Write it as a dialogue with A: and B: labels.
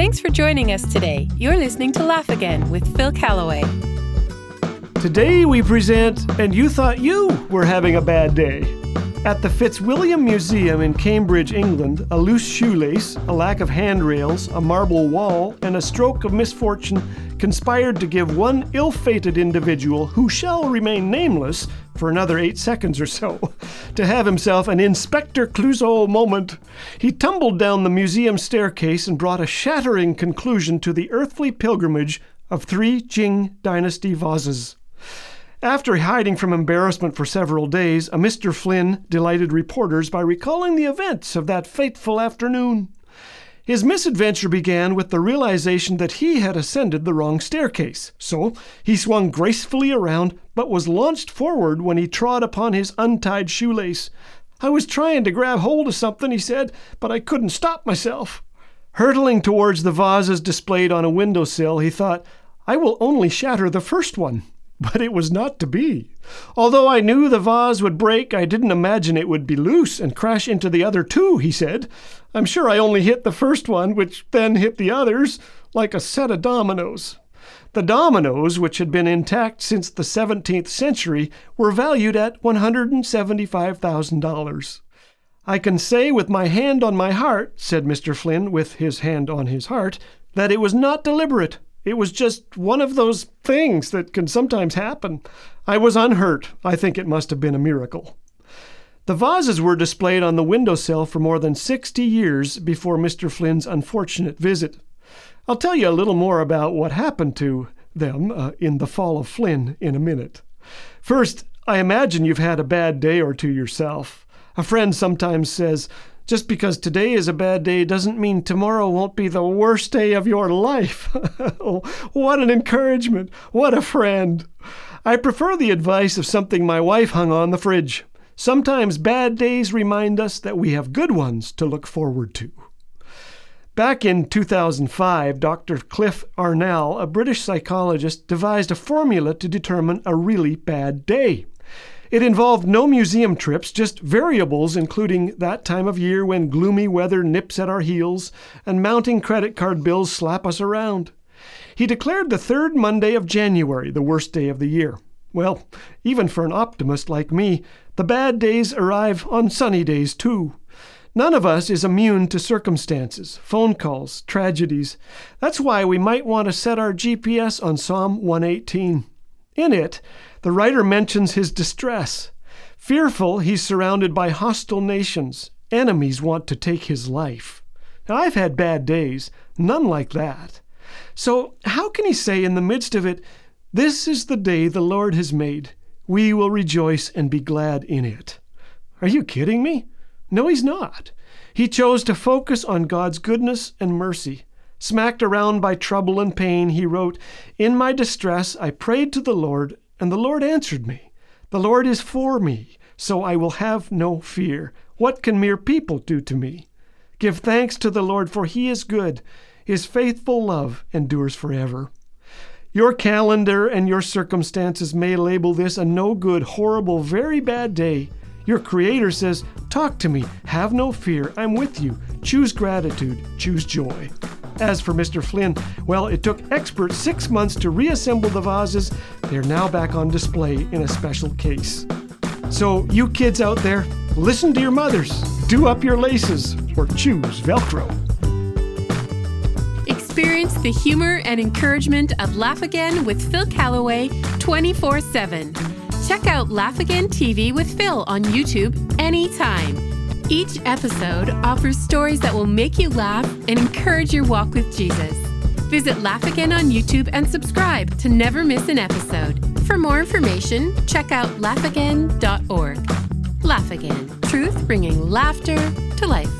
A: Thanks for joining us today. You're listening to Laugh Again with Phil Callaway.
B: Today we present And You Thought You Were Having a Bad Day. At the Fitzwilliam Museum in Cambridge, England, a loose shoelace, a lack of handrails, a marble wall, and a stroke of misfortune conspired to give one ill fated individual, who shall remain nameless for another eight seconds or so, to have himself an Inspector Clouseau moment. He tumbled down the museum staircase and brought a shattering conclusion to the earthly pilgrimage of three Qing dynasty vases. After hiding from embarrassment for several days, a Mr. Flynn delighted reporters by recalling the events of that fateful afternoon. His misadventure began with the realization that he had ascended the wrong staircase. So he swung gracefully around, but was launched forward when he trod upon his untied shoelace. I was trying to grab hold of something, he said, but I couldn't stop myself. Hurtling towards the vases displayed on a window sill, he thought, I will only shatter the first one. But it was not to be. Although I knew the vase would break, I didn't imagine it would be loose and crash into the other two, he said. I'm sure I only hit the first one, which then hit the others, like a set of dominoes. The dominoes, which had been intact since the 17th century, were valued at $175,000. I can say with my hand on my heart, said Mr. Flynn, with his hand on his heart, that it was not deliberate. It was just one of those things that can sometimes happen. I was unhurt. I think it must have been a miracle. The vases were displayed on the windowsill for more than 60 years before Mr. Flynn's unfortunate visit. I'll tell you a little more about what happened to them uh, in The Fall of Flynn in a minute. First, I imagine you've had a bad day or two yourself. A friend sometimes says, just because today is a bad day doesn't mean tomorrow won't be the worst day of your life. what an encouragement! What a friend! I prefer the advice of something my wife hung on the fridge. Sometimes bad days remind us that we have good ones to look forward to. Back in 2005, Dr. Cliff Arnall, a British psychologist, devised a formula to determine a really bad day. It involved no museum trips, just variables, including that time of year when gloomy weather nips at our heels and mounting credit card bills slap us around. He declared the third Monday of January the worst day of the year. Well, even for an optimist like me, the bad days arrive on sunny days too. None of us is immune to circumstances, phone calls, tragedies. That's why we might want to set our GPS on Psalm 118. In it, the writer mentions his distress. Fearful, he's surrounded by hostile nations. Enemies want to take his life. Now, I've had bad days, none like that. So, how can he say in the midst of it, This is the day the Lord has made? We will rejoice and be glad in it. Are you kidding me? No, he's not. He chose to focus on God's goodness and mercy. Smacked around by trouble and pain, he wrote, In my distress I prayed to the Lord, and the Lord answered me. The Lord is for me, so I will have no fear. What can mere people do to me? Give thanks to the Lord, for he is good. His faithful love endures forever. Your calendar and your circumstances may label this a no good, horrible, very bad day. Your Creator says, Talk to me, have no fear, I'm with you. Choose gratitude, choose joy. As for Mr. Flynn, well, it took experts six months to reassemble the vases. They're now back on display in a special case. So, you kids out there, listen to your mothers, do up your laces, or choose Velcro.
A: Experience the humor and encouragement of Laugh Again with Phil Callaway 24 7. Check out Laugh Again TV with Phil on YouTube anytime. Each episode offers stories that will make you laugh and encourage your walk with Jesus. Visit Laugh Again on YouTube and subscribe to never miss an episode. For more information, check out laughagain.org. Laugh Again, truth bringing laughter to life.